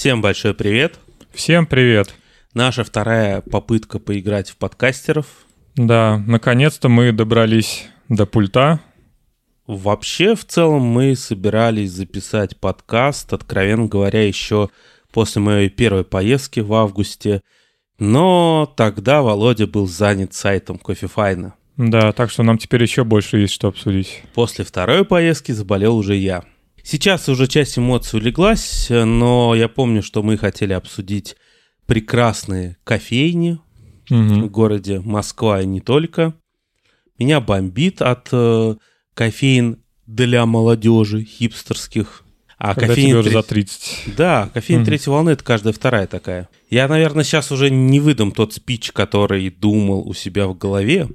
Всем большой привет. Всем привет. Наша вторая попытка поиграть в подкастеров. Да, наконец-то мы добрались до пульта. Вообще, в целом, мы собирались записать подкаст, откровенно говоря, еще после моей первой поездки в августе. Но тогда Володя был занят сайтом Кофефайна. Да, так что нам теперь еще больше есть что обсудить. После второй поездки заболел уже я. Сейчас уже часть эмоций улеглась, но я помню, что мы хотели обсудить прекрасные кофейни Мгм. в городе Москва и не только. Меня бомбит от э, кофеин для молодежи хипстерских. А Когда кофеин тебе уже треть- за 30. Да, кофеин Мгм. третьей волны это каждая вторая такая. Я, наверное, сейчас уже не выдам тот спич, который думал у себя в голове,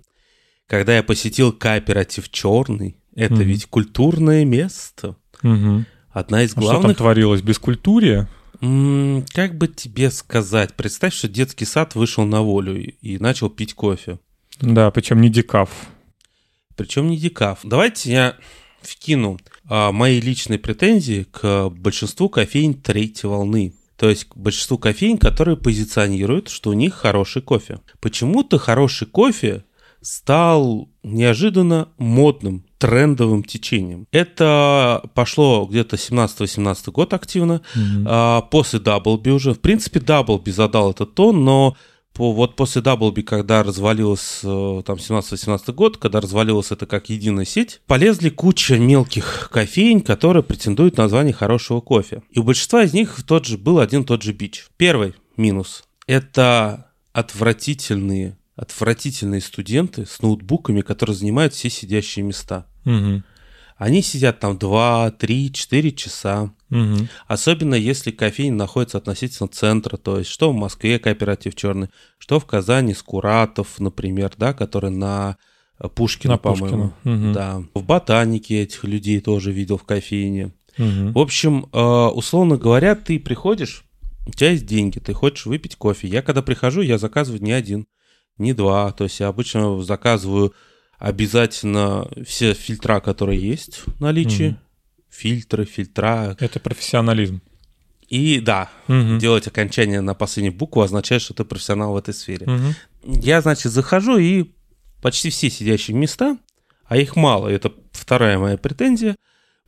когда я посетил кооператив Черный. Это Мгм. ведь культурное место. Мгм. Одна из А что там главных. творилось? Бескультурье? Как бы тебе сказать? Представь, что детский сад вышел на волю и, и начал пить кофе. Да, причем не декаф. Причем не декаф. Давайте я вкину а, мои личные претензии к большинству кофеин третьей волны. То есть к большинству кофеин, которые позиционируют, что у них хороший кофе. Почему-то хороший кофе стал неожиданно модным, трендовым течением. Это пошло где-то 17-18 год активно. Мгм. А, после Double B уже. В принципе, Double B задал этот тон, но по, вот после Double B, когда развалилась, э, там, 17-18 год, когда развалилась это как единая сеть, полезли куча мелких кофеен, которые претендуют на звание хорошего кофе. И у большинства из них тот же, был один тот же бич. Первый минус – это отвратительные, отвратительные студенты с ноутбуками, которые занимают все сидящие места. Мгм. Они сидят там 2, 3, 4 часа. Мгм. Особенно если кофейня находится относительно центра, то есть что в Москве кооператив черный, что в Казани Скуратов, например, да, который на э, Пушкина, На по-моему. Пушкина. Мгм. Да. В ботанике этих людей тоже видел в кофейне. Мгм. В общем, э, условно говоря, ты приходишь, у тебя есть деньги, ты хочешь выпить кофе. Я когда прихожу, я заказываю не один, не два. То есть я обычно заказываю обязательно все фильтра, которые есть в наличии. Мгм. Фильтры, фильтра. Это профессионализм. И да, Мгм. делать окончание на последнюю букву означает, что ты профессионал в этой сфере. Мгм. Я, значит, захожу, и почти все сидящие места, а их мало, это вторая моя претензия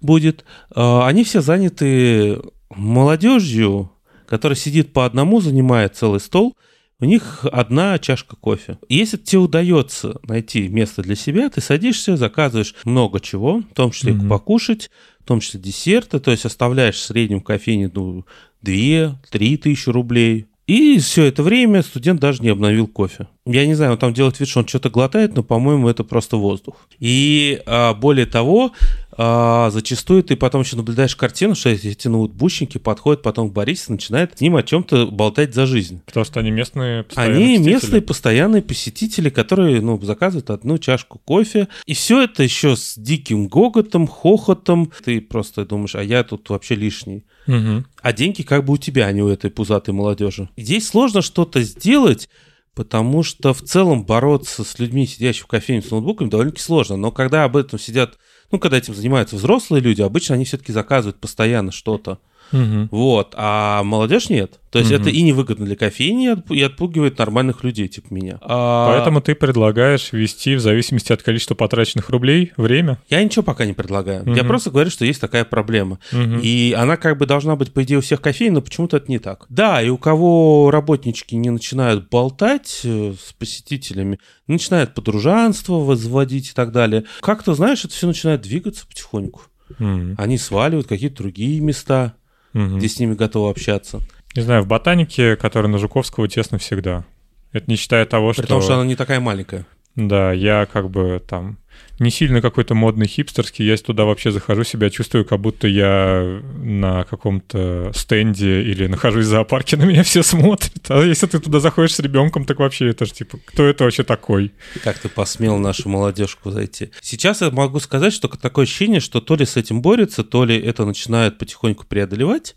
будет, э, они все заняты молодежью, которая сидит по одному, занимает целый стол, у них одна чашка кофе. Если тебе удается найти место для себя, ты садишься, заказываешь много чего, в том числе Мгм. покушать, в том числе десерты, то есть оставляешь в среднем кофейне ну, 2-3 тысячи рублей. И все это время студент даже не обновил кофе. Я не знаю, он там делает вид, что он что-то глотает, но, по-моему, это просто воздух. И а, более того, а, зачастую ты потом еще наблюдаешь картину, что эти, ноутбучники подходят потом к Борису, начинают с ним о чем-то болтать за жизнь. Потому что они местные Они посетители. местные постоянные посетители, которые ну, заказывают одну чашку кофе. И все это еще с диким гоготом, хохотом. Ты просто думаешь, а я тут вообще лишний. Мгм. А деньги как бы у тебя, а не у этой пузатой молодежи. Здесь сложно что-то сделать, потому что в целом бороться с людьми, сидящими в кофейне с ноутбуками, довольно-таки сложно. Но когда об этом сидят, ну, когда этим занимаются взрослые люди, обычно они все-таки заказывают постоянно что-то. Мгм. Вот, а молодежь нет. То есть Мгм. это и невыгодно для кофейни, и отпу- и отпугивает нормальных людей, типа меня. А, Поэтому ты предлагаешь ввести в зависимости от количества потраченных рублей время. Я ничего пока не предлагаю. Я Мгм. просто говорю, что есть такая проблема. Мгм. И она как бы должна быть, по идее, у всех кофеин, но почему-то это не так. Да, и у кого работнички не начинают болтать э, с посетителями, начинают подружанство возводить и так далее, как-то, знаешь, это все начинает двигаться потихоньку. Мгм. Они сваливают какие-то другие места, Мгм. где с ними готовы общаться. Не знаю, в ботанике, которая на Жуковского, тесно всегда. Это не считая того, При что... том, что она не такая маленькая. Да, я как бы там не сильно какой-то модный хипстерский, я туда вообще захожу, себя чувствую, как будто я на каком-то стенде или нахожусь в зоопарке, на меня все смотрят. А если ты туда заходишь с ребенком, так вообще это же типа, кто это вообще такой? Как ты посмел нашу молодежку зайти? Сейчас я могу сказать, что такое ощущение, что то ли с этим борется, то ли это начинает потихоньку преодолевать.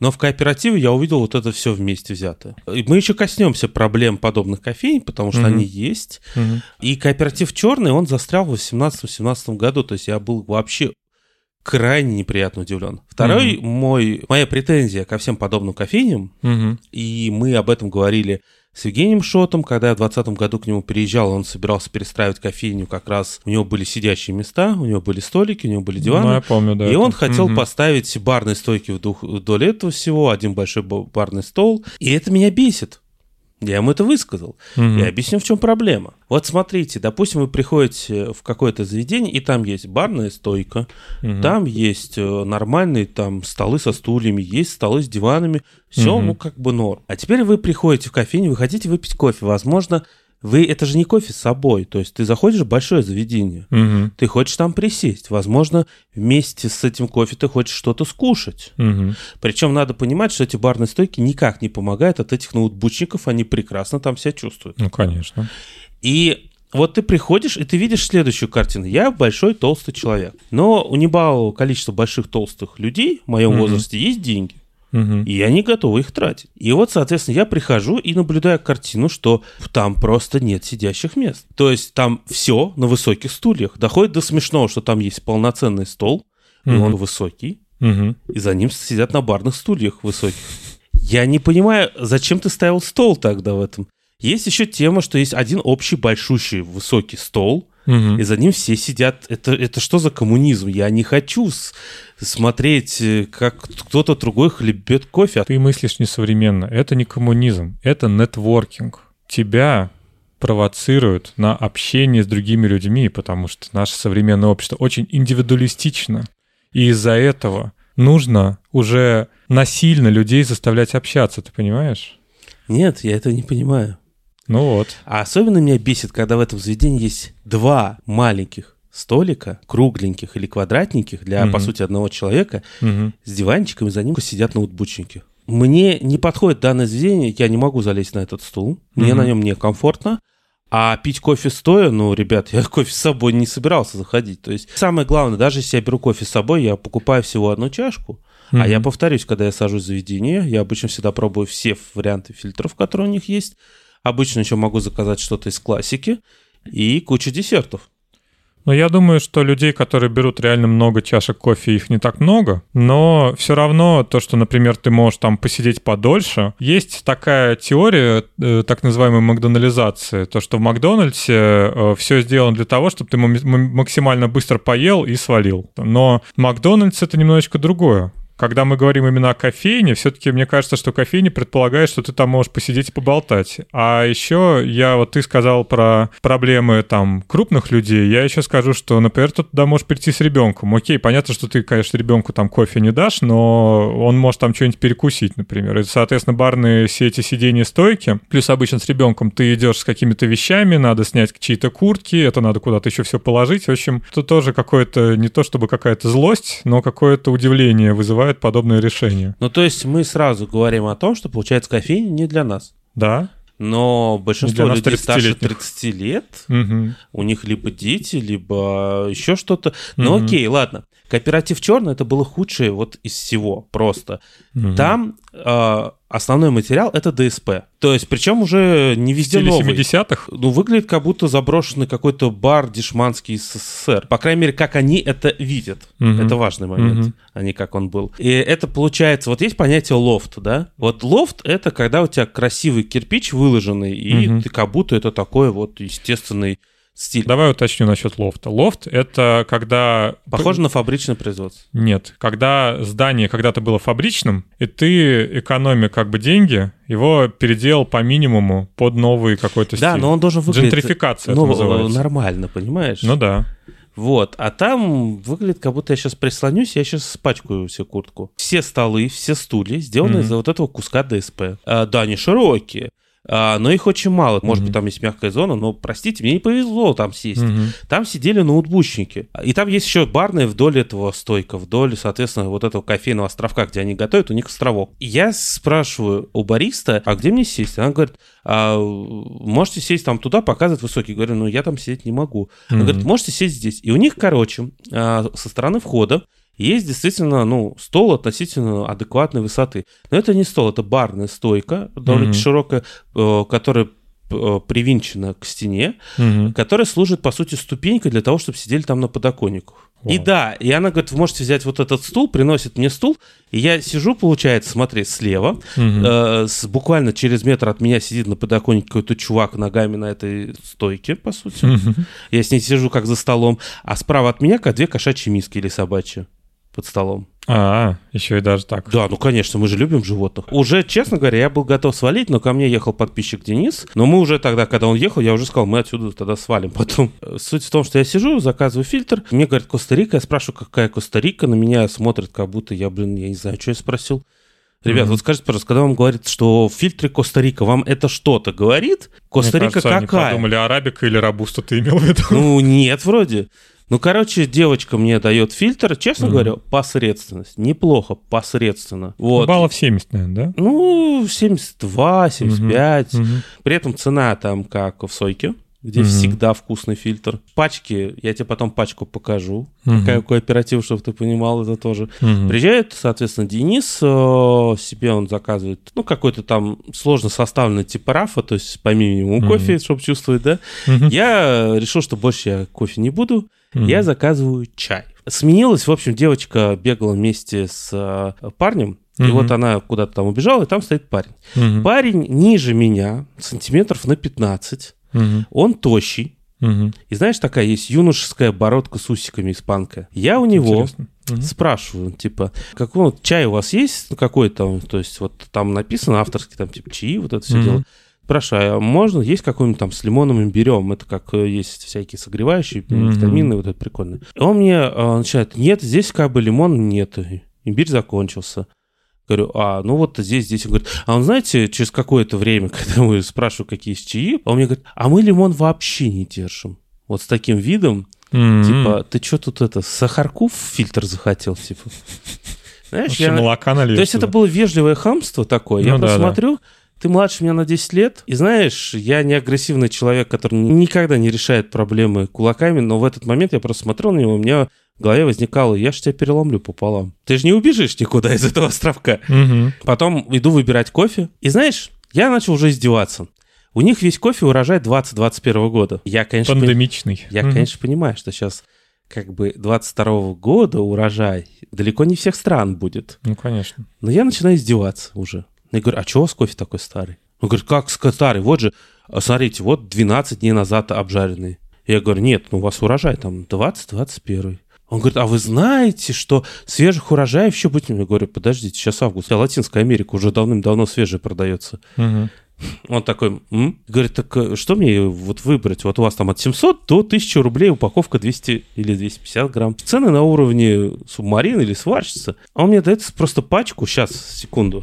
Но в кооперативе я увидел вот это все вместе взятое. И мы еще коснемся проблем подобных кофеин, потому что Мгм. они есть. Мгм. И кооператив черный, он застрял в 18-17 году. То есть я был вообще крайне неприятно удивлен. Второй мой, моя претензия ко всем подобным кофейням, Мгм. и мы об этом говорили с Евгением Шотом, когда я в 2020 году к нему переезжал, он собирался перестраивать кофейню, как раз у него были сидящие места, у него были столики, у него были диваны. Ну, я помню, да. И это. он хотел Мгм. поставить барные стойки вдоль этого всего, один большой бо- барный стол. И это меня бесит. Я ему это высказал. Мгм. Я объясню, в чем проблема. Вот смотрите, допустим, вы приходите в какое-то заведение, и там есть барная стойка, Мгм. там есть э, нормальные там столы со стульями, есть столы с диванами, все, Мгм. ну, как бы норм. А теперь вы приходите в кофейню, вы хотите выпить кофе, возможно, вы, это же не кофе с собой, то есть ты заходишь в большое заведение, Мгм. ты хочешь там присесть, возможно, вместе с этим кофе ты хочешь что-то скушать. Мгм. Причем надо понимать, что эти барные стойки никак не помогают от этих ноутбучников, они прекрасно там себя чувствуют. Ну, конечно. И вот ты приходишь, и ты видишь следующую картину. Я большой толстый человек. Но у небалого количества больших толстых людей в моем Мгм. возрасте есть деньги. И они готовы их тратить. И вот, соответственно, я прихожу и наблюдаю картину, что там просто нет сидящих мест. То есть там все на высоких стульях. Доходит до смешного, что там есть полноценный стол, и он высокий, и за ним сидят на барных стульях высоких. Я не понимаю, зачем ты ставил стол тогда в этом? Есть еще тема, что есть один общий большущий высокий стол, И за ним все сидят. Это, это что за коммунизм? Я не хочу с- смотреть, э, как кто-то другой хлебет кофе. Ты мыслишь несовременно. Это не коммунизм, это нетворкинг. Тебя провоцируют на общение с другими людьми, потому что наше современное общество очень индивидуалистично. И из-за этого нужно уже насильно людей заставлять общаться, ты понимаешь? Нет, я этого не понимаю. Ну вот. А особенно меня бесит, когда в этом заведении есть два маленьких столика, кругленьких или квадратненьких, для, по Мгм. сути, одного человека, Мгм. с диванчиками, за ним сидят ноутбучники. Мне не подходит данное заведение, я не могу залезть на этот стул, мне Мгм. на нем некомфортно, а пить кофе стоя, ну, ребят, я кофе с собой не собирался заходить. То есть самое главное, даже если я беру кофе с собой, я покупаю всего одну чашку, а Мгм. я повторюсь, когда я сажусь в заведение, я обычно всегда пробую все варианты фильтров, которые у них есть. Обычно еще могу заказать что-то из классики и кучу десертов. Но я думаю, что людей, которые берут реально много чашек кофе, их не так много. Но все равно то, что, например, ты можешь там посидеть подольше. Есть такая теория э, так называемой макдонализации. То, что в Макдональдсе все сделано для того, чтобы ты максимально быстро поел и свалил. Но Макдональдс это немножечко другое. Когда мы говорим именно о кофейне, все-таки мне кажется, что кофейня предполагает, что ты там можешь посидеть и поболтать. А еще я, вот ты сказал про проблемы там крупных людей, я еще скажу, что, например, ты туда можешь прийти с ребенком. Окей, понятно, что ты, конечно, ребенку там кофе не дашь, но он может там что-нибудь перекусить, например. И, соответственно, барные все эти сиденья стойки, плюс обычно с ребенком ты идешь с какими-то вещами, надо снять чьи-то куртки, это надо куда-то еще все положить. В общем, тут тоже какое-то, не то чтобы какая-то злость, но какое-то удивление вызывает подобное решение. Ну, то есть мы сразу говорим о том, что, получается, кофейня не для нас. Да? Но большинство людей старше 30-летних. 30 лет, Мгм. у них либо дети, либо еще что-то. Ну окей, ладно. Кооператив черный это было худшее вот из всего просто. Мгм. Там э, основной материал это ДСП. То есть, причем уже не везде стиле новый. 70-х? Ну, выглядит как будто заброшенный какой-то бар дешманский СССР. По крайней мере, как они это видят. Мгм. Это важный момент, Мгм. а не как он был. И это получается, вот есть понятие лофт, да? Вот лофт — это когда у тебя красивый кирпич выложенный, и Мгм. ты как будто это такой вот естественный стиль. Давай уточню насчет лофта. Лофт — это когда... Похоже на фабричное производство. Нет, когда здание когда-то было фабричным, и ты, экономя как бы деньги, его переделал по минимуму под новый какой-то Да, стиль. но он должен выглядеть... Джентрификация ну, это называется. нормально, понимаешь? Ну да. Вот, а там выглядит, как будто я сейчас прислонюсь, я сейчас спачкаю себе куртку. Все столы, все стулья сделаны Мгм. из-за вот этого куска ДСП. А, да, они широкие, а, но их очень мало. Может Мгм. быть, там есть мягкая зона, но, простите, мне не повезло там сесть. Мгм. Там сидели ноутбучники. И там есть еще барная вдоль этого стойка, вдоль, соответственно, вот этого кофейного островка, где они готовят, у них островок. И я спрашиваю у бариста, а где мне сесть? Она говорит, «А, можете сесть там туда, показывает высокий. Говорю, ну я там сидеть не могу. Она Мгм. говорит, можете сесть здесь. И у них, короче, а, со стороны входа есть действительно, ну, стол относительно адекватной высоты. Но это не стол, это барная стойка, довольно Мгм. широкая, э, которая э, привинчена к стене, Мгм. которая служит, по сути, ступенькой для того, чтобы сидели там на подоконниках. И Вау. да, и она говорит, вы можете взять вот этот стул, приносит мне стул, и я сижу, получается, смотри, слева, Мгм. э, с- буквально через метр от меня сидит на подоконнике какой-то чувак ногами на этой стойке, по сути. Мгм. Я с ней сижу как за столом, а справа от меня как две кошачьи миски или собачьи под столом. А, еще и даже так. Да, ну конечно, мы же любим животных. Уже, честно говоря, я был готов свалить, но ко мне ехал подписчик Денис. Но мы уже тогда, когда он ехал, я уже сказал, мы отсюда тогда свалим потом. Суть в том, что я сижу, заказываю фильтр. Мне говорят, Коста-Рика. Я спрашиваю, какая Коста-Рика. На меня смотрят, как будто я, блин, я не знаю, что я спросил. Ребят, Мгм. вот скажите, пожалуйста, когда вам говорят, что в фильтре Коста-Рика, вам это что-то говорит? Мне Коста-Рика кажется, они какая? подумали, арабика или рабуста ты имел в виду? Ну, нет, вроде. Ну, короче, девочка мне дает фильтр, честно Мгм. говоря, посредственность. Неплохо, посредственно. Вот. Баллов 70, наверное, да? Ну, 72, 75. Мгм. При этом цена там как в Сойке, где Мгм. всегда вкусный фильтр. Пачки, я тебе потом пачку покажу. Мгм. Какая кооператив, чтобы ты понимал это тоже. Мгм. Приезжает, соответственно, Денис, э, себе он заказывает, ну, какой-то там сложно составленный типа рафа, то есть помимо минимуму Мгм. кофе, чтобы чувствовать, да. Мгм. Я решил, что больше я кофе не буду, Мгм. я заказываю чай. Сменилась, в общем, девочка бегала вместе с э, парнем, и вот она куда-то там убежала, и там стоит парень. Мгм. Парень ниже меня, сантиметров на 15, Мгм. он тощий. Мгм. И знаешь, такая есть юношеская бородка с усиками испанка. Я у него Интересно. Спрашиваю, типа, какой вот чай у вас есть? Ну, какой там, то есть вот там написано авторский, там типа чаи, вот это все Мгм. дело. Спрашиваю, а можно, есть какой-нибудь там с лимоном имбирем? Это как э, есть всякие согревающие, витамины, вот это прикольно. И он мне э, начинает, нет, здесь как бы лимон нет, имбирь закончился. Говорю, а, ну вот здесь, здесь. Он говорит, а он, знаете, через какое-то время, когда мы спрашиваю, какие есть чаи, он мне говорит, а мы лимон вообще не держим. Вот с таким видом, Мгм. типа, ты что тут это, сахарку в фильтр захотел, типа? Знаешь, Вообще я... молока налили То есть это было вежливое хамство такое. я Ну да, просто да. ты младше меня на 10 лет, и знаешь, я не агрессивный человек, который никогда не решает проблемы кулаками, но в этот момент я просто смотрел на него, у меня в голове возникало, я же тебя переломлю пополам. Ты же не убежишь никуда из этого островка. Мгм. Потом иду выбирать кофе, и знаешь, я начал уже издеваться. У них весь кофе урожай 2021 года. Я, конечно, пон- Пандемичный. я, Мгм. конечно, понимаю, что сейчас как бы 22 года урожай далеко не всех стран будет. Ну, конечно. Но я начинаю издеваться уже. Я говорю, а чего у вас кофе такой старый? Он говорит, как старый? Вот же, а, смотрите, вот 12 дней назад обжаренный. Я говорю, нет, ну у вас урожай там 20-21. Он говорит, а вы знаете, что свежих урожаев еще будет? Я говорю, подождите, сейчас август. А Латинская Америка уже давным-давно свежая продается. Он такой, «М?» говорит, так э, что мне вот выбрать? Вот у вас там от 700 до 1000 рублей упаковка 200 или 250 грамм. Цены на уровне субмарин или сварщица. А он мне дает просто пачку, сейчас, секунду.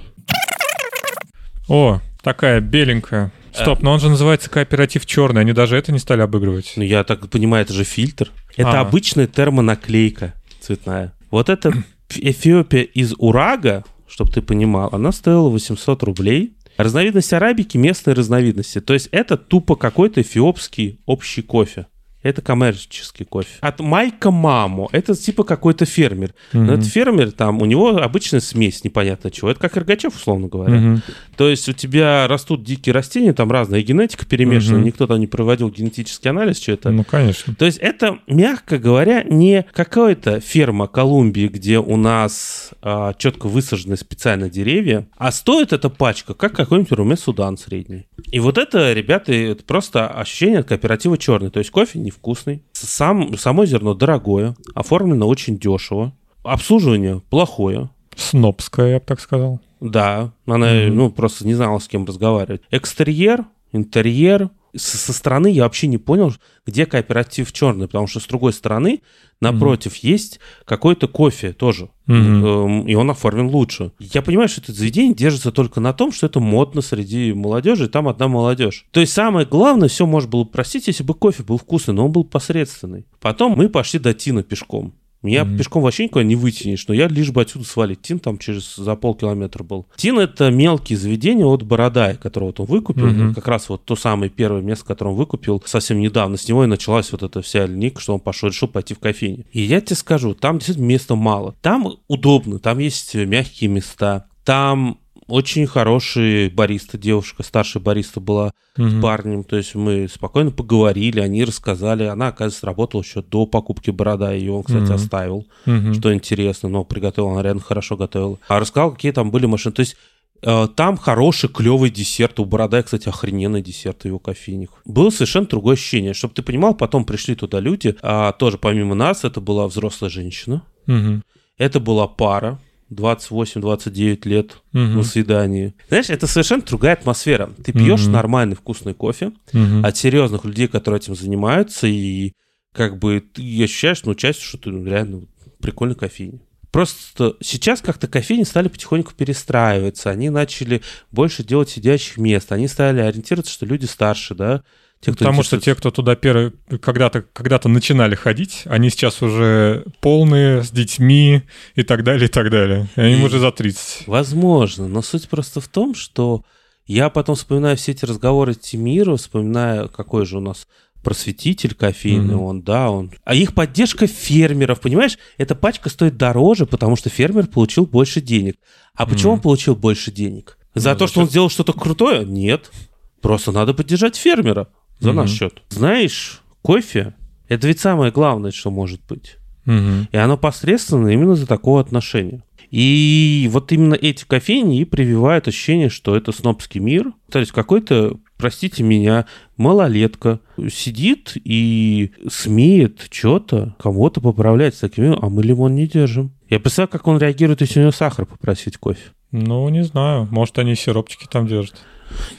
О, такая беленькая. Стоп, но он же называется кооператив черный. Они даже это не стали обыгрывать. Ну, я так понимаю, это же фильтр. Это А. обычная термонаклейка цветная. Вот эта Эфиопия из Урага, чтобы ты понимал, она стоила 800 рублей. Разновидность арабики – местные разновидности. То есть это тупо какой-то эфиопский общий кофе. Это коммерческий кофе. От Майка Мамо. Это типа какой-то фермер. Но Мгм. этот фермер, там, у него обычная смесь непонятно чего. Это как Иргачев, условно говоря. Мгм. То есть у тебя растут дикие растения, там разная генетика перемешана, Мгм. никто там не проводил генетический анализ, что это. Ну, конечно. То есть это, мягко говоря, не какая-то ферма Колумбии, где у нас а, четко высажены специально деревья, а стоит эта пачка, как какой-нибудь Руме Судан средний. И вот это, ребята, это просто ощущение от кооператива черный. То есть кофе невкусный, сам, само зерно дорогое, оформлено очень дешево, обслуживание плохое, Снобская, я бы так сказал. да, она, Мгм. ну, просто не знала, с кем разговаривать. Экстерьер, интерьер. С- Со стороны я вообще не понял, где кооператив черный, потому что с другой стороны, напротив, есть какой-то кофе тоже. Эм, И он оформлен лучше. Я понимаю, что это заведение держится только на том, что это модно среди молодежи, и там одна молодежь. То есть самое главное, все можно было простить, если бы кофе был вкусный, но он был посредственный. Потом мы пошли до Тина пешком. Меня Мгм. пешком вообще никуда не вытянешь, но я лишь бы отсюда свалить. Тин там через за полкилометра был. Тин это мелкие заведения от Бородай, которого вот он выкупил. Мгм. Как раз вот то самое первое место, которое он выкупил совсем недавно. С него и началась вот эта вся линейка, что он пошел, решил пойти в кофейню. И я тебе скажу, там действительно места мало. Там удобно, там есть мягкие места. Там очень хороший бариста, девушка, старшая бариста была Мгм. с парнем, то есть мы спокойно поговорили, они рассказали, она, оказывается, работала еще до покупки борода, ее он, кстати, Мгм. оставил, Мгм. что интересно, но приготовила, она реально хорошо готовила. А рассказал, какие там были машины, то есть э, там хороший, клевый десерт. У Борода, кстати, охрененный десерт в его кофейнях. Было совершенно другое ощущение. Чтобы ты понимал, потом пришли туда люди, а тоже помимо нас, это была взрослая женщина, Мгм. это была пара, 28-29 лет Мгм. на свидании. Знаешь, это совершенно другая атмосфера. Ты пьешь Мгм. нормальный вкусный кофе Мгм. от серьезных людей, которые этим занимаются, и как бы ты ощущаешь, ну, часть, что ты ну, реально прикольный кофейня. Просто сейчас как-то кофейни стали потихоньку перестраиваться, они начали больше делать сидящих мест, они стали ориентироваться, что люди старше, да, те, кто Потому что те, кто туда первый, когда-то когда начинали ходить, они сейчас уже полные, с детьми и так далее, и так далее. И им И- уже за 30. Возможно, но суть просто в том, что я потом вспоминаю все эти разговоры Тимира, вспоминаю, какой же у нас просветитель кофейный, Мгм. он, да, он. А их поддержка фермеров, понимаешь? Эта пачка стоит дороже, потому что фермер получил больше денег. А почему Мгм. он получил больше денег? За Ну, то, за что он сделал что-то крутое? Нет. Просто надо поддержать фермера за наш Мгм. счет. Знаешь, кофе — это ведь самое главное, что может быть. Мгм. И оно посредственно именно за такого отношения. И вот именно эти кофейни и прививают ощущение, что это снобский мир. То есть какой-то, простите меня, малолетка сидит и смеет что-то кого-то поправлять с такими, а мы лимон не держим. Я представляю, как он реагирует, если у него сахар попросить кофе. Ну, не знаю. Может, они сиропчики там держат.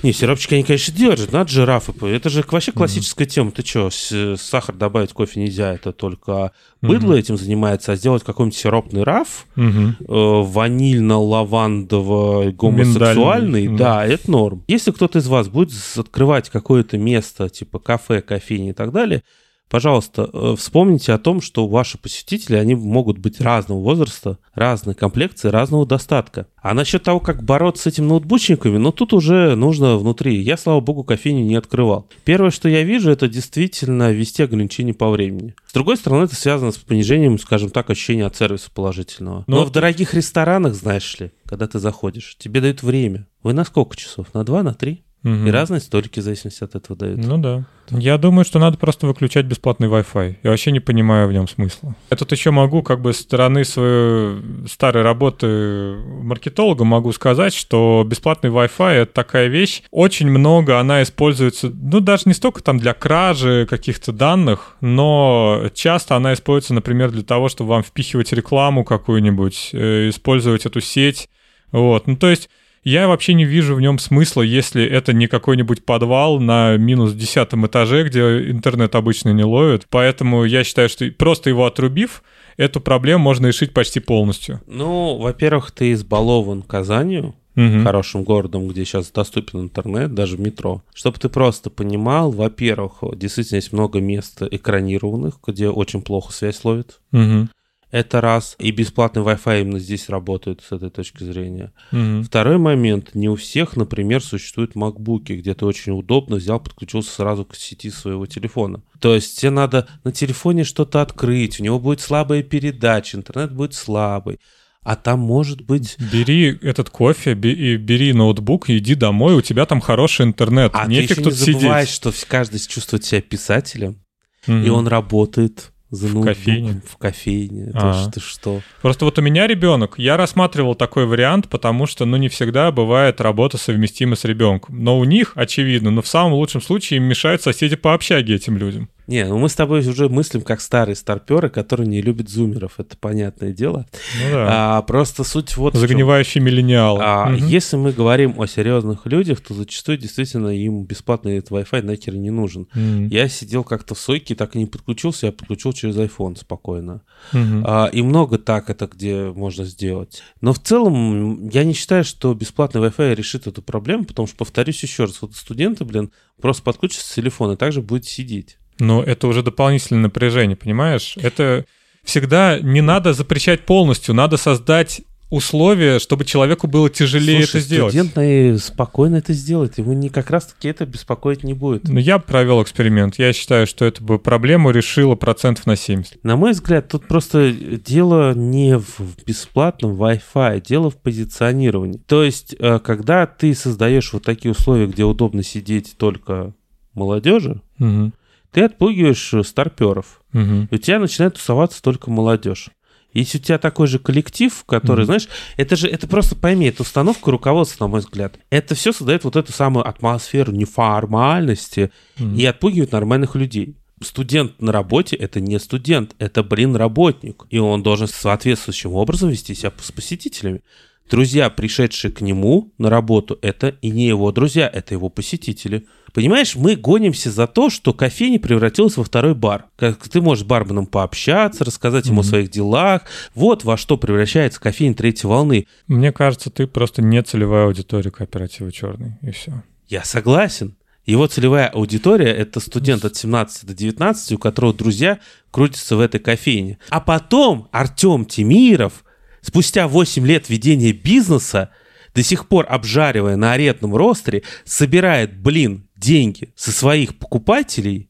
Не, сиропчики они, конечно, держат, надо жирафы. Это же вообще классическая тема. Ты что, сахар добавить кофе нельзя, это только быдло Мгм. этим занимается, а сделать какой-нибудь сиропный раф, Мгм. э, ванильно-лавандово-гомосексуальный, Миндальный, да, это норм. Если кто-то из вас будет открывать какое-то место, типа кафе, кофейни и так далее, пожалуйста, э, вспомните о том, что ваши посетители, они могут быть разного возраста, разной комплекции, разного достатка. А насчет того, как бороться с этими ноутбучниками, ну тут уже нужно внутри. Я, слава богу, кофейню не открывал. Первое, что я вижу, это действительно ввести ограничения по времени. С другой стороны, это связано с понижением, скажем так, ощущения от сервиса положительного. Но Но в дорогих ресторанах, знаешь ли, когда ты заходишь, тебе дают время. Вы на сколько часов? На два, на три? Мгм. И разные столики в зависимости от этого дают. Ну да. Я думаю, что надо просто выключать бесплатный Wi-Fi. Я вообще не понимаю в нем смысла. Я тут еще могу, как бы, с стороны своей старой работы маркетолога могу сказать, что бесплатный Wi-Fi — это такая вещь. Очень много она используется, ну, даже не столько там для кражи каких-то данных, но часто она используется, например, для того, чтобы вам впихивать рекламу какую-нибудь, э, использовать эту сеть. Вот. Ну, то есть я вообще не вижу в нем смысла, если это не какой-нибудь подвал на минус десятом этаже, где интернет обычно не ловит. Поэтому я считаю, что просто его отрубив, эту проблему можно решить почти полностью. Ну, во-первых, ты избалован Казанью, Мгм. хорошим городом, где сейчас доступен интернет, даже в метро. Чтобы ты просто понимал, во-первых, действительно есть много мест экранированных, где очень плохо связь ловит. Мгм. Это раз. И бесплатный Wi-Fi именно здесь работает с этой точки зрения. Мгм. Второй момент. Не у всех, например, существуют макбуки, где ты очень удобно взял, подключился сразу к сети своего телефона. То есть тебе надо на телефоне что-то открыть, у него будет слабая передача, интернет будет слабый. А там может быть... Бери этот кофе, и бери ноутбук, и иди домой, у тебя там хороший интернет. А Нефиг ты еще не забываешь, сидеть. что каждый чувствует себя писателем, Мгм. и он работает за В кофейне? В кофейне. Это А. ты что? Просто вот у меня ребенок, я рассматривал такой вариант, потому что, ну, не всегда бывает работа совместима с ребенком. Но у них, очевидно, но в самом лучшем случае им мешают соседи по общаге этим людям. Не, ну мы с тобой уже мыслим как старые старперы, которые не любят зумеров. Это понятное дело. Ну да. А, просто суть вот. Загнивающий миллениал. А, Мгм. Если мы говорим о серьезных людях, то зачастую действительно им бесплатный этот Wi-Fi нахер не нужен. М. Я сидел как-то в сойке, так и не подключился, я подключил через iPhone спокойно. Мгм. А, и много так это, где можно сделать. Но в целом я не считаю, что бесплатный Wi-Fi решит эту проблему, потому что, повторюсь еще раз, вот студенты, блин, просто подключатся с телефона и также будут сидеть. Но это уже дополнительное напряжение, понимаешь? Это всегда не надо запрещать полностью, надо создать условия, чтобы человеку было тяжелее Слушай, это сделать. студент спокойно это сделает. Его не, как раз-таки это беспокоить не будет. Но я провел эксперимент. Я считаю, что это бы проблему решило процентов на 70. На мой взгляд, тут просто дело не в бесплатном Wi-Fi, дело в позиционировании. То есть, э, когда ты создаешь вот такие условия, где удобно сидеть только молодежи, Мгм. Ты отпугиваешь э, старперов. Мгм. И у тебя начинает тусоваться только молодежь. Если у тебя такой же коллектив, который, Мгм. знаешь, это же, это просто пойми, это установка руководства, на мой взгляд. Это все создает вот эту самую атмосферу неформальности Мгм. и отпугивает нормальных людей. Студент на работе — это не студент, это, блин, работник. И он должен соответствующим образом вести себя с посетителями. Друзья, пришедшие к нему на работу, это и не его друзья, это его посетители. Понимаешь, мы гонимся за то, что кофейня превратилась во второй бар. Как ты можешь с барменом пообщаться, рассказать ему о своих делах. Вот во что превращается кофейня третьей волны. Мне кажется, ты просто не целевая аудитория кооператива черный, и все. Я согласен. Его целевая аудитория — это студент от 17 до 19, у которого друзья крутятся в этой кофейне. А потом Артем Тимиров, спустя 8 лет ведения бизнеса, до сих пор обжаривая на аретном ростере, собирает, блин, деньги со своих покупателей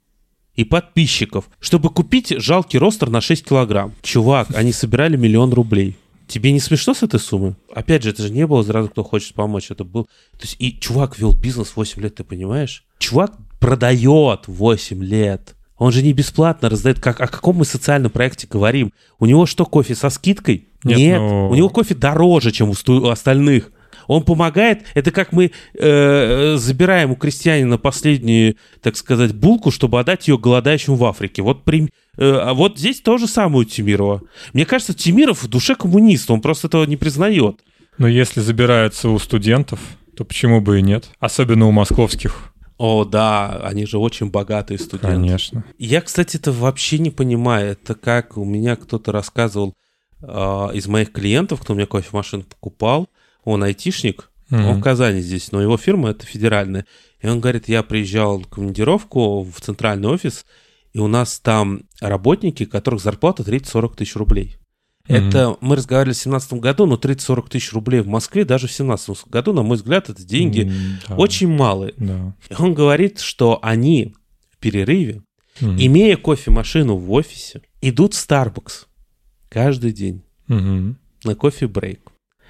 и подписчиков, чтобы купить жалкий ростер на 6 килограмм. Чувак, они собирали миллион рублей. Тебе не смешно с этой суммы? Опять же, это же не было сразу, кто хочет помочь. Это был... То есть и чувак вел бизнес 8 лет, ты понимаешь? Чувак продает 8 лет. Он же не бесплатно раздает. Как, о каком мы социальном проекте говорим? У него что, кофе со скидкой? Нет, Нет. ну- У него кофе дороже, чем у, остальных. Он помогает. Это как мы э, забираем у крестьянина последнюю, так сказать, булку, чтобы отдать ее голодающим в Африке. Вот, при, э, а вот здесь то же самое у Тимирова. Мне кажется, Тимиров в душе коммунист. Он просто этого не признает. Но если забирается у студентов, то почему бы и нет? Особенно у московских. О, да, они же очень богатые студенты. Конечно. Я, кстати, это вообще не понимаю. Это как у меня кто-то рассказывал из моих клиентов, кто у меня кофемашину покупал. Он айтишник, Мгм. он в Казани здесь, но его фирма это федеральная. И он говорит, я приезжал в командировку в центральный офис, и у нас там работники, которых зарплата 30-40 тысяч рублей. Мгм. Это мы разговаривали в 2017 году, но 30-40 тысяч рублей в Москве даже в 2017 году, на мой взгляд, это деньги да. очень малые. Да. И он говорит, что они в перерыве, Мгм. имея кофемашину в офисе, идут в Starbucks каждый день Мгм. на кофе-брейк.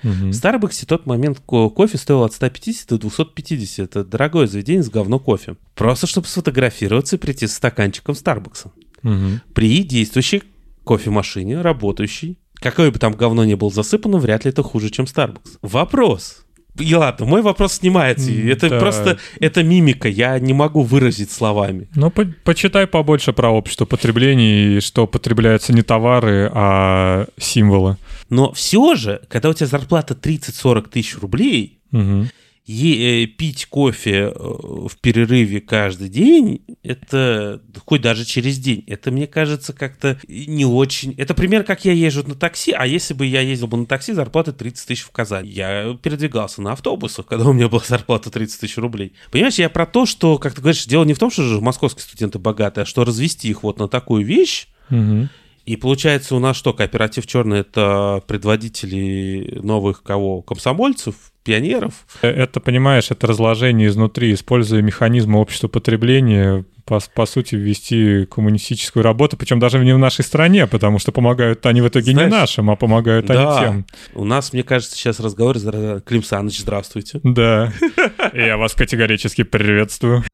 Мгм. В Старбаксе тот момент ко- кофе стоил от 150 до 250. Это дорогое заведение с говно кофе. Просто чтобы сфотографироваться и прийти с стаканчиком Старбакса. Мгм. При действующей кофемашине, работающей, какое бы там говно ни было засыпано, вряд ли это хуже, чем Starbucks. Вопрос. И ладно, мой вопрос снимается. Это да. просто, это мимика, я не могу выразить словами. Ну, по- почитай побольше про общество потребления и что потребляются не товары, а символы. Но все же, когда у тебя зарплата 30-40 тысяч рублей, Мгм. Е- э, пить кофе э, в перерыве каждый день, это хоть даже через день, это мне кажется как-то не очень. Это пример, как я езжу на такси, а если бы я ездил бы на такси, зарплата 30 тысяч в Казани. Я передвигался на автобусах, когда у меня была зарплата 30 тысяч рублей. Понимаешь, я про то, что, как ты говоришь, дело не в том, что же московские студенты богатые, а что развести их вот на такую вещь, Мгм. И получается у нас что, кооператив черный это предводители новых кого? Комсомольцев, пионеров? Э, Это, понимаешь, это разложение изнутри, используя механизмы общества потребления, по, по сути, ввести коммунистическую работу, причем даже не в нашей стране, потому что помогают они в итоге Знаешь, не нашим, а помогают они Да. тем. У нас, мне кажется, сейчас разговор... Клим Саныч, здравствуйте. Да. Я вас категорически приветствую.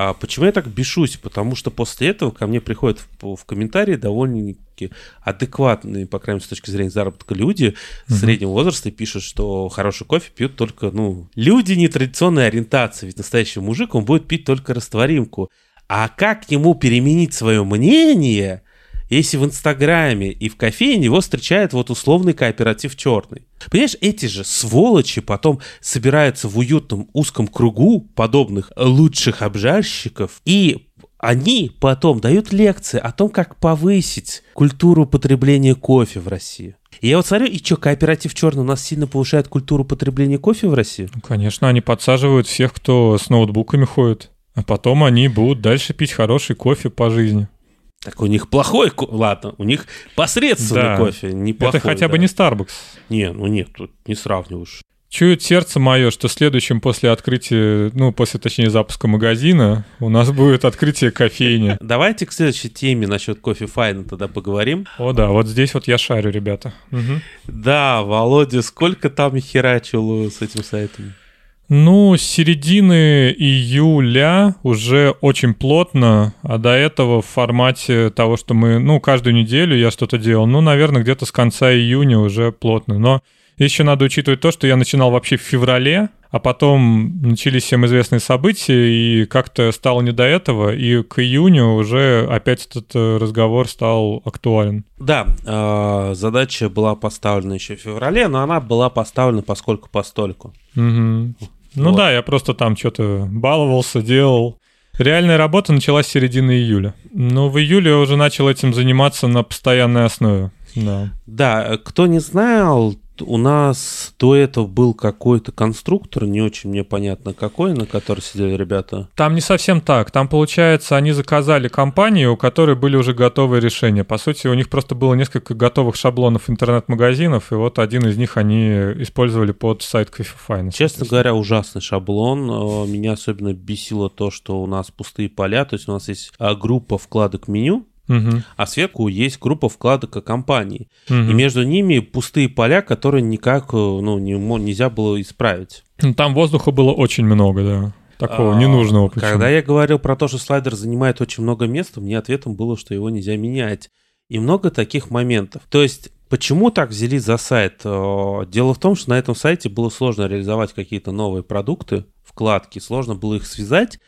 А почему я так бешусь? Потому что после этого ко мне приходят в, в комментарии довольно-таки адекватные, по крайней мере, с точки зрения заработка люди Мгм. среднего возраста пишут, что хороший кофе пьют только, ну, люди нетрадиционной ориентации. Ведь настоящий мужик, он будет пить только растворимку. А как ему переменить свое мнение, если в Инстаграме и в кофейне его встречает вот условный кооператив черный? Понимаешь, эти же сволочи потом собираются в уютном узком кругу подобных лучших обжарщиков и они потом дают лекции о том, как повысить культуру потребления кофе в России. И я вот смотрю, и что, кооператив черный у нас сильно повышает культуру потребления кофе в России? Ну, конечно, они подсаживают всех, кто с ноутбуками ходит. А потом они будут дальше пить хороший кофе по жизни. Так у них плохой кофе. Ладно, у них посредственный Да. кофе, неплохой. Это хотя бы да. не Starbucks. Не, ну нет, тут не сравниваешь. Чует сердце мое, что следующим после открытия, ну, после, точнее, запуска магазина, у нас будет открытие кофейни. Давайте к следующей теме насчет кофе Файна тогда поговорим. О, да, вот здесь вот я шарю, ребята. Мгм. Да, Володя, сколько там херачил с этим сайтом? Ну, с середины июля уже очень плотно, а до этого в формате того, что мы, ну, каждую неделю я что-то делал, ну, наверное, где-то с конца июня уже плотно. Но еще надо учитывать то, что я начинал вообще в феврале, а потом начались всем известные события, и как-то стало не до этого, и к июню уже опять этот э, разговор стал актуален. Да, э, задача была поставлена еще в феврале, но она была поставлена поскольку постольку. Мгм. Ну Вот. да, я просто там что-то баловался, делал. Реальная работа началась с середины июля. Но в июле я уже начал этим заниматься на постоянной основе. Да. Да, кто не знал, у нас до этого был какой-то конструктор, не очень мне понятно какой, на который сидели ребята. Там не совсем так. Там, получается, они заказали компанию, у которой были уже готовые решения. По сути, у них просто было несколько готовых шаблонов интернет-магазинов, и вот один из них они использовали под сайт Coffee Finance. Честно говоря, ужасный шаблон. Э, Меня особенно бесило то, что у нас пустые поля, то есть у нас есть а, группа вкладок меню, Мгм. а сверху есть группа вкладок компании. Мгм. И между ними пустые поля, которые никак э, ну, не, нельзя было исправить. Ну, Там воздуха было очень много, да. Такого А, ненужного. причем. Когда я говорил про то, что слайдер занимает очень много места, мне ответом было, что его нельзя менять. И много таких моментов. То есть, почему так взялись за сайт? Э, Дело в том, что на этом сайте было сложно реализовать какие-то новые продукты, вкладки, сложно было их связать.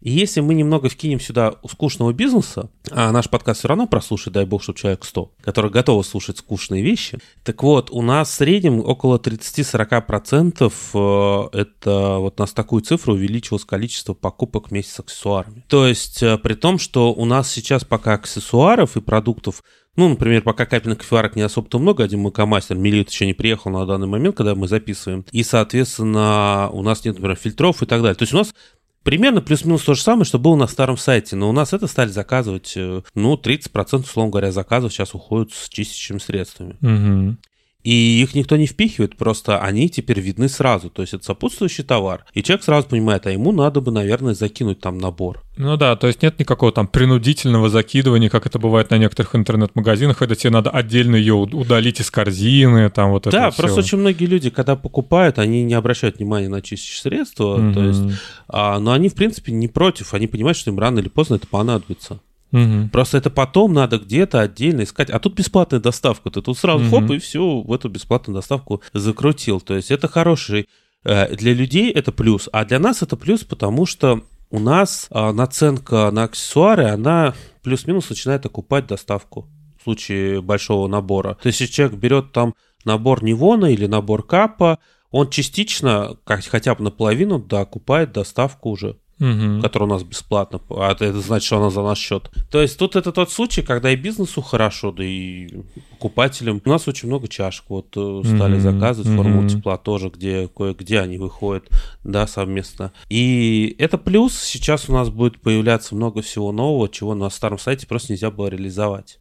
И если мы немного вкинем сюда скучного бизнеса, а наш подкаст все равно прослушает, дай бог, чтобы человек 100, который готов слушать скучные вещи, так вот, у нас в среднем около 30-40% э, это вот нас такую цифру увеличилось количество покупок вместе с аксессуарами. То есть, э, при том, что у нас сейчас пока аксессуаров и продуктов ну, например, пока капельных кофеварок не особо-то много, один мукомастер, Милит еще не приехал на данный момент, когда мы записываем. И, соответственно, у нас нет, например, фильтров и так далее. То есть у нас Примерно плюс-минус то же самое, что было на старом сайте, но у нас это стали заказывать, э, ну, 30%, условно говоря, заказов сейчас уходят с чистящими средствами. Мгм. И их никто не впихивает, просто они теперь видны сразу, то есть это сопутствующий товар. И человек сразу понимает, а ему надо бы, наверное, закинуть там набор. Ну да, то есть нет никакого там принудительного закидывания, как это бывает на некоторых интернет-магазинах, когда тебе надо отдельно ее удалить из корзины, там вот это да, вот просто очень многие люди, когда покупают, они не обращают внимания на чистящие средства, то Мгм. есть, а, но они, в принципе, не против, они понимают, что им рано или поздно это понадобится. Мгм. Просто это потом надо где-то отдельно искать. А тут бесплатная доставка. Ты тут сразу Мгм. хоп, и все, в эту бесплатную доставку закрутил. То есть это хороший... э, Для людей это плюс, а для нас это плюс, потому что у нас а, наценка на аксессуары, она плюс-минус начинает окупать доставку в случае большого набора. То есть если человек берет там набор Нивона или набор Капа, он частично, как, хотя бы наполовину, да, окупает доставку уже Мгм. который у нас бесплатно, а это значит, что она за наш счет. То есть тут это тот случай, когда и бизнесу хорошо, да и покупателям. У нас очень много чашек вот э, стали Мгм, заказывать, формулу мгм. тепла тоже, где кое-где они выходят, да, совместно. И это плюс, сейчас у нас будет появляться много всего нового, чего на старом сайте просто нельзя было реализовать.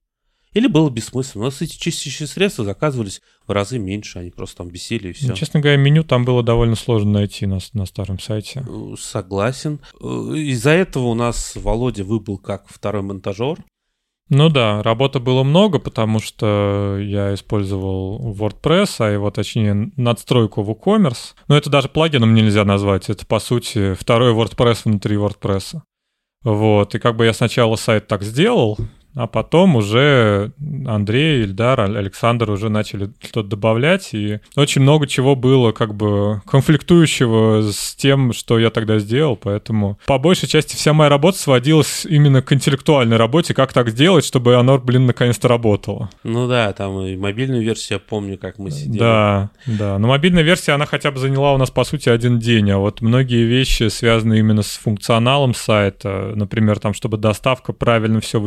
Или было бессмысленно. У нас эти чистящие средства заказывались в разы меньше, они просто там бесили и все. Ну, Честно говоря, меню там было довольно сложно найти на, на старом сайте. Э, Согласен. Э, Из-за этого у нас Володя выбыл как второй монтажер. Ну да, работы было много, потому что я использовал WordPress, а его, точнее, надстройку WooCommerce. Но это даже плагином нельзя назвать. Это, по сути, второй WordPress внутри WordPress. Вот, и как бы я сначала сайт так сделал, а потом уже Андрей, Ильдар, Александр уже начали что-то добавлять, и очень много чего было как бы конфликтующего с тем, что я тогда сделал, поэтому по большей части вся моя работа сводилась именно к интеллектуальной работе, как так сделать, чтобы оно, блин, наконец-то работало. Ну да, там и мобильную версию я помню, как мы сидели. Да, да. Но мобильная версия, она хотя бы заняла у нас, по сути, один день. А вот многие вещи связаны именно с функционалом сайта. Например, там, чтобы доставка правильно все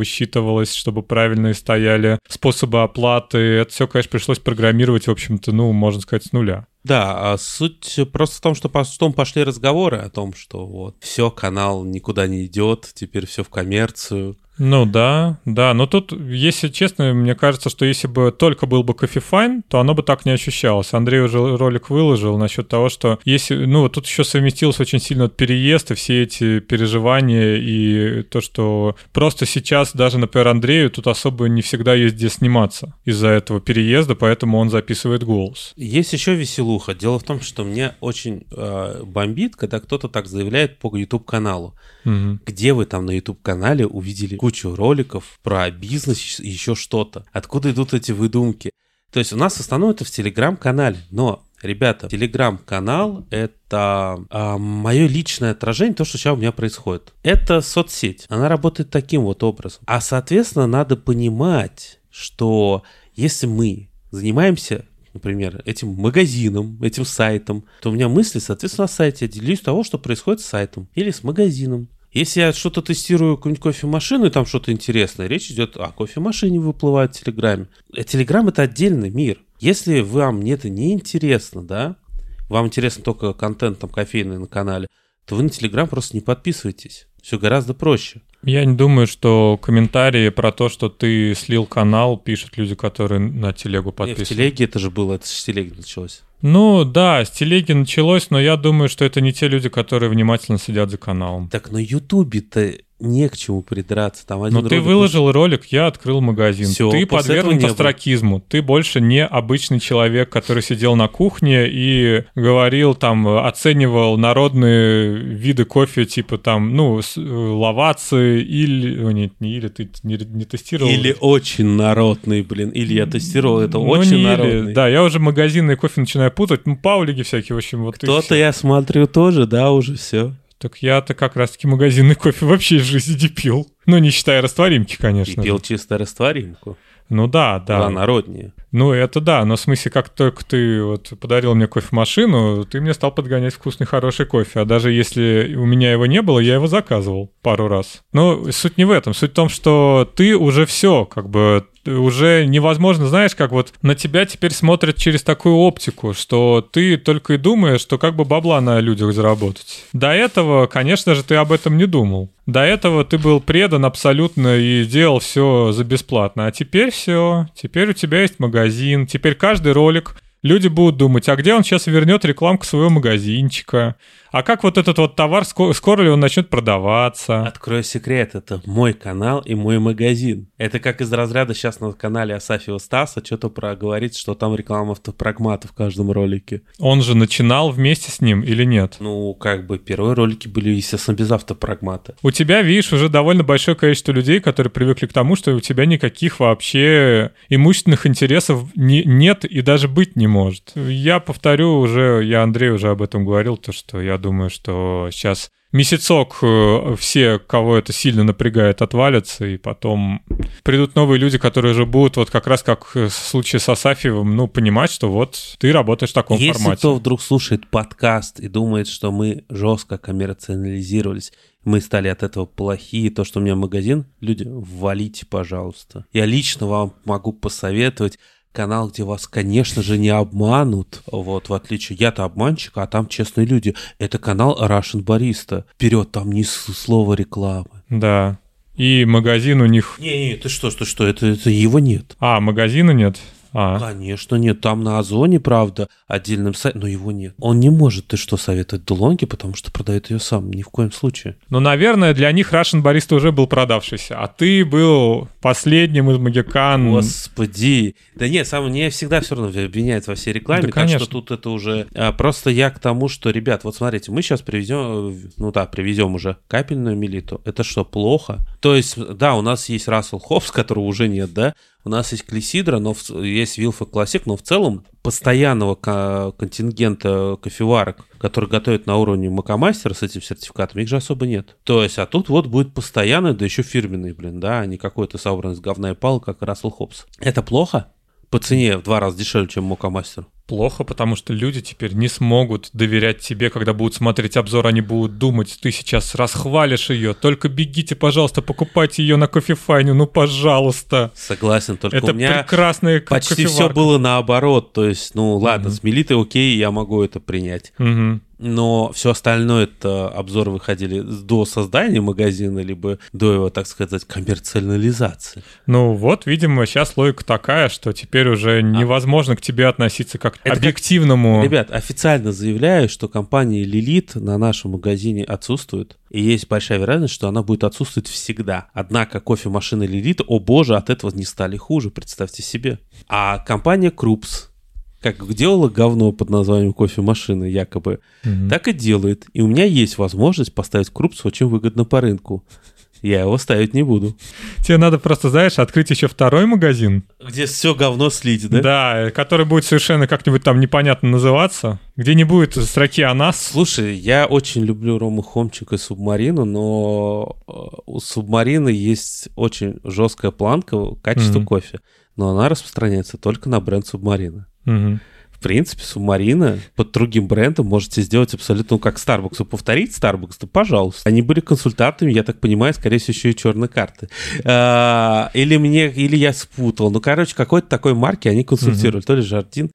высчитывалась, чтобы правильно стояли способы оплаты. Это все, конечно, пришлось программировать, в общем-то, ну, можно сказать, с нуля. Да, а суть просто в том, что потом пошли разговоры о том, что вот все, канал никуда не идет, теперь все в коммерцию. Ну да, да, но тут, если честно, мне кажется, что если бы только был бы кофефайн, то оно бы так не ощущалось. Андрей уже ролик выложил насчет того, что если, ну вот тут еще совместилось очень сильно переезд и все эти переживания и то, что просто сейчас даже, например, Андрею тут особо не всегда есть где сниматься из-за этого переезда, поэтому он записывает голос. Есть еще веселуха. Дело в том, что мне очень э, бомбит, когда кто-то так заявляет по YouTube-каналу. Угу. Где вы там на YouTube-канале увидели кучу роликов про бизнес и еще что-то? Откуда идут эти выдумки? То есть у нас в основном это в Телеграм-канале, но Ребята, телеграм-канал — это а, мое личное отражение, то, что сейчас у меня происходит. Это соцсеть. Она работает таким вот образом. А, соответственно, надо понимать, что если мы занимаемся например, этим магазином, этим сайтом, то у меня мысли, соответственно, о сайте. Я делюсь того, что происходит с сайтом или с магазином. Если я что-то тестирую, какую-нибудь кофемашину, и там что-то интересное, речь идет о кофемашине выплывает в Телеграме. А Телеграм — это отдельный мир. Если вам это не интересно, да, вам интересно только контент там кофейный на канале, то вы на Телеграм просто не подписывайтесь. Все гораздо проще. Я не думаю, что комментарии про то, что ты слил канал, пишут люди, которые на телегу подписаны. в телеге это же было, это с телеги началось. Ну да, с телеги началось, но я думаю, что это не те люди, которые внимательно следят за каналом. Так на Ютубе-то не к чему придраться. Там один Но ты выложил просто... ролик, я открыл магазин. Всё, ты подвергнут астракизму. Ты больше не обычный человек, который сидел на кухне и говорил там, оценивал народные виды кофе, типа там, ну, лавацы или... О, нет, не или, ты не, не тестировал. Или очень народный, блин. Или я тестировал, это ну, очень не народный. Или. Да, я уже магазинный кофе начинаю путать. Ну, паулиги всякие, в общем, вот Кто-то, я смотрю, тоже, да, уже все. Так я-то как раз-таки магазинный кофе вообще в жизни не пил. Ну, не считая растворимки, конечно. И пил чисто растворимку. Ну да, да. Была народнее. Ну, это да, но в смысле, как только ты вот подарил мне кофемашину, ты мне стал подгонять вкусный, хороший кофе. А даже если у меня его не было, я его заказывал пару раз. Но суть не в этом. Суть в том, что ты уже все, как бы уже невозможно, знаешь, как вот на тебя теперь смотрят через такую оптику, что ты только и думаешь, что как бы бабла на людях заработать. До этого, конечно же, ты об этом не думал. До этого ты был предан абсолютно и делал все за бесплатно. А теперь все. Теперь у тебя есть магазин. Теперь каждый ролик люди будут думать, а где он сейчас вернет рекламку своего магазинчика? А как вот этот вот товар, скоро, скоро ли он начнет продаваться? Открою секрет, это мой канал и мой магазин. Это как из разряда сейчас на канале Асафио Стаса что-то проговорить, что там реклама автопрагмата в каждом ролике. Он же начинал вместе с ним или нет? Ну, как бы первые ролики были, естественно, без автопрагмата. У тебя, видишь, уже довольно большое количество людей, которые привыкли к тому, что у тебя никаких вообще имущественных интересов не, нет и даже быть не может. Я повторю уже, я Андрей уже об этом говорил, то, что я думаю, что сейчас месяцок э, все, кого это сильно напрягает, отвалятся, и потом придут новые люди, которые уже будут вот как раз как в случае с Асафьевым, ну, понимать, что вот ты работаешь в таком Если формате. Если кто вдруг слушает подкаст и думает, что мы жестко коммерциализировались, мы стали от этого плохие, то, что у меня магазин, люди, валите, пожалуйста. Я лично вам могу посоветовать канал, где вас, конечно же, не обманут. Вот, в отличие, я-то обманщик, а там честные люди. Это канал Russian Barista. Вперед, там ни слова рекламы. Да. И магазин у них... Не-не, ты что, ты что, это, это его нет. А, магазина нет? А. Конечно, нет. Там на Озоне, правда, отдельным сайтом, но его нет. Он не может, ты что, советовать Дулонге, потому что продает ее сам. Ни в коем случае. Ну, наверное, для них Russian Barista уже был продавшийся, а ты был последним из магикан. Господи. Да нет, сам мне всегда все равно обвиняют во всей рекламе, да, так конечно. что тут это уже... А, просто я к тому, что, ребят, вот смотрите, мы сейчас привезем, ну да, привезем уже капельную милиту. Это что, плохо? То есть, да, у нас есть Рассел Хопс, которого уже нет, да, у нас есть Клесидра, но в, есть Вилфа Классик, но в целом постоянного контингента кофеварок, которые готовят на уровне Макомастера с этим сертификатом, их же особо нет. То есть, а тут вот будет постоянный, да еще фирменный, блин, да, а не какой-то собранный с говна и пал, как Рассел Хопс. Это плохо? По цене в два раза дешевле, чем Мокомастер плохо, потому что люди теперь не смогут доверять тебе, когда будут смотреть обзор, они будут думать, ты сейчас расхвалишь ее, только бегите, пожалуйста, покупайте ее на кофефайне, ну, пожалуйста. Согласен, только это у меня прекрасная почти все было наоборот, то есть, ну, ладно, mm-hmm. с Мелитой окей, я могу это принять. Mm-hmm. Но все остальное это обзоры выходили до создания магазина, либо до его, так сказать, коммерциализации. Ну вот, видимо, сейчас логика такая, что теперь уже а. невозможно к тебе относиться как к это объективному... Как, ребят, официально заявляю, что компания Лилит на нашем магазине отсутствует, и есть большая вероятность, что она будет отсутствовать всегда. Однако кофемашины Лилит, о боже, от этого не стали хуже, представьте себе. А компания Крупс, как делала говно под названием кофемашина, якобы, угу. так и делает. И у меня есть возможность поставить Крупс очень выгодно по рынку. Я его ставить не буду. Тебе надо просто, знаешь, открыть еще второй магазин. Где все говно слить, да? Да, который будет совершенно как-нибудь там непонятно называться. Где не будет строки о нас. Слушай, я очень люблю Рому Хомчик и Субмарину, но э, у Субмарины есть очень жесткая планка качества mm-hmm. кофе, но она распространяется только на бренд Субмарина. Угу. В принципе, Субмарина под другим брендом можете сделать абсолютно ну, как Starbucks. Повторить Starbucks, то пожалуйста. Они были консультантами, я так понимаю, скорее всего, еще и черные карты. А, или мне, или я спутал. Ну, короче, какой-то такой марки они консультировали. Угу. То ли Жардин,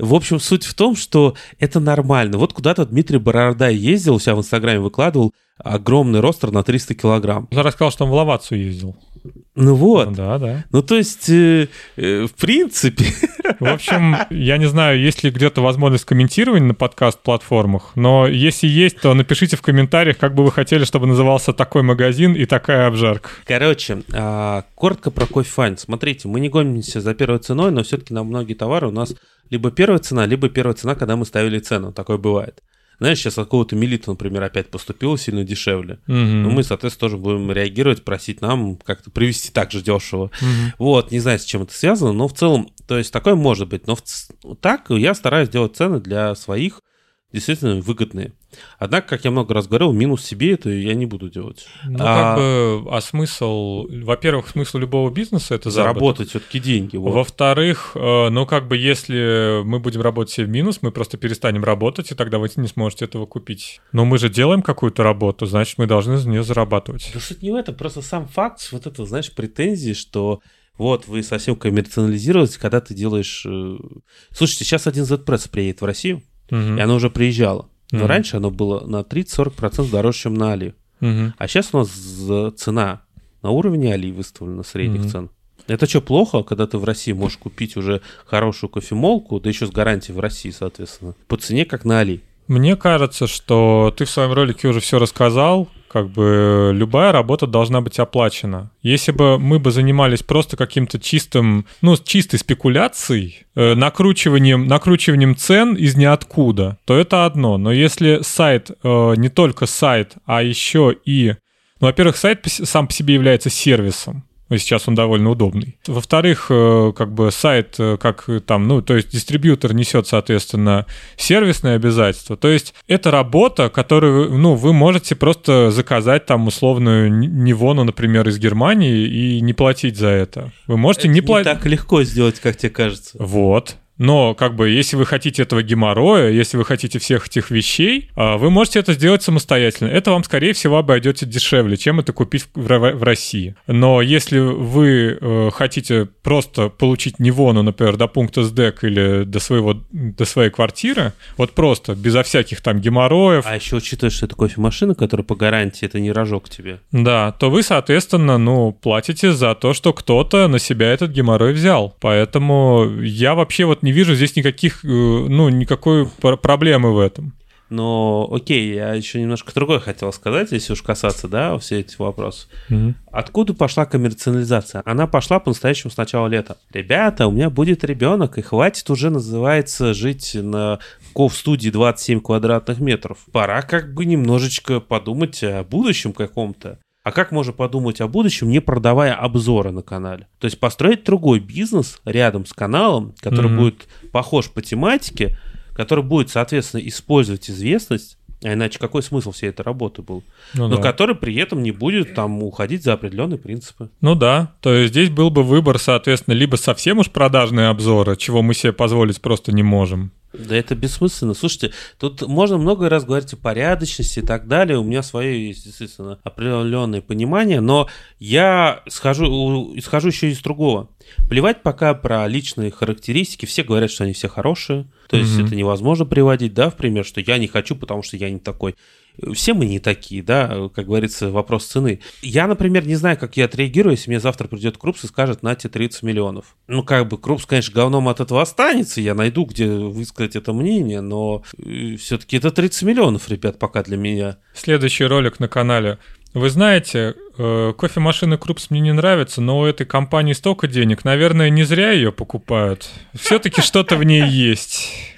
в общем, суть в том, что это нормально. Вот куда-то Дмитрий Борордай ездил, у себя в Инстаграме выкладывал огромный ростер на 300 килограмм. Он рассказал, что он в Ловацию ездил. Ну вот. Ну, да, да. Ну то есть, э, э, в принципе. В общем, я не знаю, есть ли где-то возможность комментирования на подкаст-платформах, но если есть, то напишите в комментариях, как бы вы хотели, чтобы назывался такой магазин и такая обжарка. Короче, э, коротко про кофе. Смотрите, мы не гонимся за первой ценой, но все-таки на многие товары у нас либо первая цена, либо первая цена, когда мы ставили цену. Такое бывает. Знаешь, сейчас какого-то милита, например, опять поступило сильно дешевле. Угу. Ну, мы, соответственно, тоже будем реагировать, просить нам как-то привести так же дешево. Угу. Вот, не знаю, с чем это связано, но в целом, то есть такое может быть. Но в... так я стараюсь делать цены для своих действительно выгодные. Однако, как я много раз говорил, минус себе это я не буду делать. Ну, а, как бы, а смысл, во-первых, смысл любого бизнеса это заработать все-таки деньги. Вот. Во-вторых, э, ну, как бы, если мы будем работать себе в минус, мы просто перестанем работать, и тогда вы не сможете этого купить. Но мы же делаем какую-то работу, значит, мы должны за нее зарабатывать. Да суть не в этом, просто сам факт, вот это, знаешь, претензии, что вот, вы совсем коммерциализируете, когда ты делаешь... Э, слушайте, сейчас один Z-пресс приедет в Россию, угу. и она уже приезжала. Но угу. раньше оно было на 30-40% дороже, чем на Али. Угу. А сейчас у нас цена на уровне Али выставлена средних угу. цен. Это что, плохо, когда ты в России можешь купить уже хорошую кофемолку, да еще с гарантией в России, соответственно, по цене, как на Али? Мне кажется, что ты в своем ролике уже все рассказал, как бы любая работа должна быть оплачена. Если бы мы бы занимались просто каким-то чистым, ну, чистой спекуляцией, э, накручиванием, накручиванием цен из ниоткуда, то это одно. Но если сайт э, не только сайт, а еще и... Ну, во-первых, сайт сам по себе является сервисом. Сейчас он довольно удобный. Во-вторых, э, как бы сайт, э, как там, ну, то есть дистрибьютор несет, соответственно, сервисные обязательства. То есть это работа, которую, ну, вы можете просто заказать там условную Нивону, например, из Германии и не платить за это. Вы можете это не платить. так легко сделать, как тебе кажется. Вот. Но, как бы, если вы хотите этого геморроя, если вы хотите всех этих вещей, а, вы можете это сделать самостоятельно. Это вам, скорее всего, обойдется дешевле, чем это купить в России. Но если вы э, хотите просто получить Нивону, например, до пункта СДЭК или до, своего, до своей квартиры, вот просто, безо всяких там геморроев. А еще учитывая, что это кофемашина, которая по гарантии, это не рожок тебе. Да, то вы, соответственно, ну, платите за то, что кто-то на себя этот геморрой взял. Поэтому я вообще вот не не вижу здесь никаких, э, ну, никакой проблемы в этом. Но окей, я еще немножко другое хотел сказать, если уж касаться, да, все эти вопросы. Угу. Откуда пошла коммерциализация? Она пошла по-настоящему с начала лета. Ребята, у меня будет ребенок, и хватит уже, называется, жить на в студии 27 квадратных метров. Пора как бы немножечко подумать о будущем каком-то. А как можно подумать о будущем, не продавая обзоры на канале? То есть построить другой бизнес рядом с каналом, который mm-hmm. будет похож по тематике, который будет, соответственно, использовать известность, а иначе какой смысл всей этой работы был? Ну, Но да. который при этом не будет там уходить за определенные принципы. Ну да, то есть здесь был бы выбор, соответственно, либо совсем уж продажные обзоры, чего мы себе позволить просто не можем, Да это бессмысленно. Слушайте, тут можно много раз говорить о порядочности и так далее. У меня свое есть, естественно, определенное понимание, но я схожу, исхожу еще из другого. Плевать пока про личные характеристики. Все говорят, что они все хорошие. То есть mm-hmm. это невозможно приводить, да, в пример, что я не хочу, потому что я не такой. Все мы не такие, да, как говорится, вопрос цены. Я, например, не знаю, как я отреагирую, если мне завтра придет Крупс и скажет, на тебе 30 миллионов. Ну, как бы Крупс, конечно, говном от этого останется, я найду, где высказать это мнение, но э, все-таки это 30 миллионов, ребят, пока для меня. Следующий ролик на канале. Вы знаете, э, кофемашины Крупс мне не нравится, но у этой компании столько денег, наверное, не зря ее покупают. Все-таки что-то в ней есть.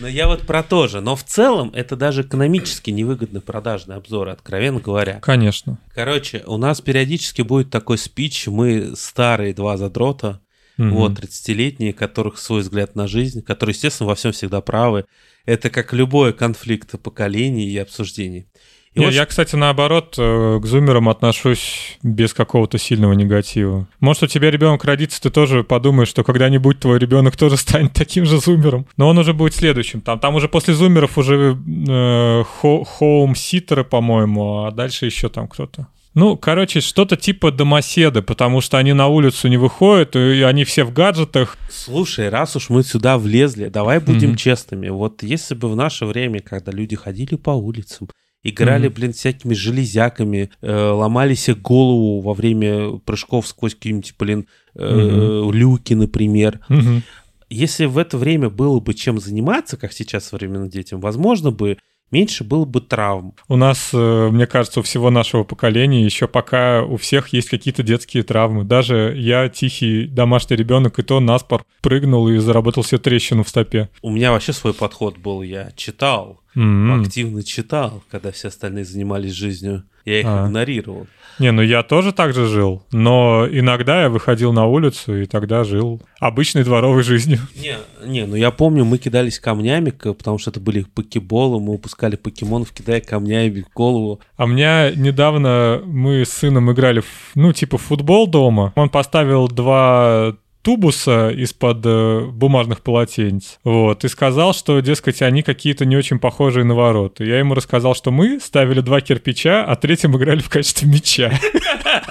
Но я вот про то же. Но в целом это даже экономически невыгодный продажный обзор, откровенно говоря. Конечно. Короче, у нас периодически будет такой спич. Мы старые два задрота, угу. вот, 30-летние, которых свой взгляд на жизнь, которые, естественно, во всем всегда правы. Это как любой конфликт поколений и обсуждений. И Не, вот... Я, кстати, наоборот, э, к зумерам отношусь без какого-то сильного негатива. Может, у тебя ребенок родится, ты тоже подумаешь, что когда-нибудь твой ребенок тоже станет таким же зумером. Но он уже будет следующим. Там, там уже после зумеров уже э, хоум-ситеры, по-моему, а дальше еще там кто-то. Ну, короче, что-то типа домоседы, потому что они на улицу не выходят, и они все в гаджетах. Слушай, раз уж мы сюда влезли, давай будем mm-hmm. честными. Вот если бы в наше время, когда люди ходили по улицам, Играли, mm-hmm. блин, всякими железяками, э, ломали себе голову во время прыжков сквозь какие-нибудь, блин, э, mm-hmm. люки, например. Mm-hmm. Если в это время было бы чем заниматься, как сейчас современным детям, возможно бы меньше было бы травм. У нас, э, мне кажется, у всего нашего поколения еще пока у всех есть какие-то детские травмы. Даже я, тихий домашний ребенок, и то наспор прыгнул и заработал себе трещину в стопе. У меня вообще свой подход был. Я читал, mm-hmm. активно читал, когда все остальные занимались жизнью. Я их а. игнорировал. Не, ну я тоже так же жил, но иногда я выходил на улицу и тогда жил обычной дворовой жизнью. Не, не, ну я помню, мы кидались камнями, потому что это были покеболы, мы выпускали покемонов, кидая камнями в голову. А меня недавно мы с сыном играли, в, ну типа в футбол дома. Он поставил два тубуса из-под э, бумажных полотенец. Вот. И сказал, что, дескать, они какие-то не очень похожие на ворота. Я ему рассказал, что мы ставили два кирпича, а третьим играли в качестве мяча.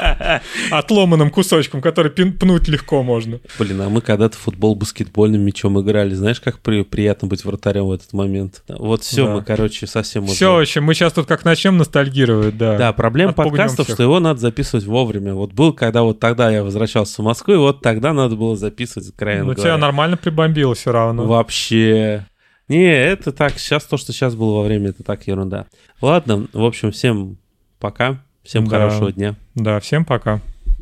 Отломанным кусочком, который пнуть легко можно. Блин, а мы когда-то футбол баскетбольным мячом играли. Знаешь, как при, приятно быть вратарем в этот момент? Вот все, да. мы, короче, совсем уже... Все, в общем, мы сейчас тут как начнем ностальгировать, да. Да, проблема подкастов, всех. что его надо записывать вовремя. Вот был, когда вот тогда я возвращался в Москву, и вот тогда надо было записывать, крайне Ну, тебя нормально прибомбило все равно. Вообще. Не, это так, сейчас то, что сейчас было во время, это так ерунда. Ладно, в общем, всем пока, всем да. хорошего дня. Да, всем пока.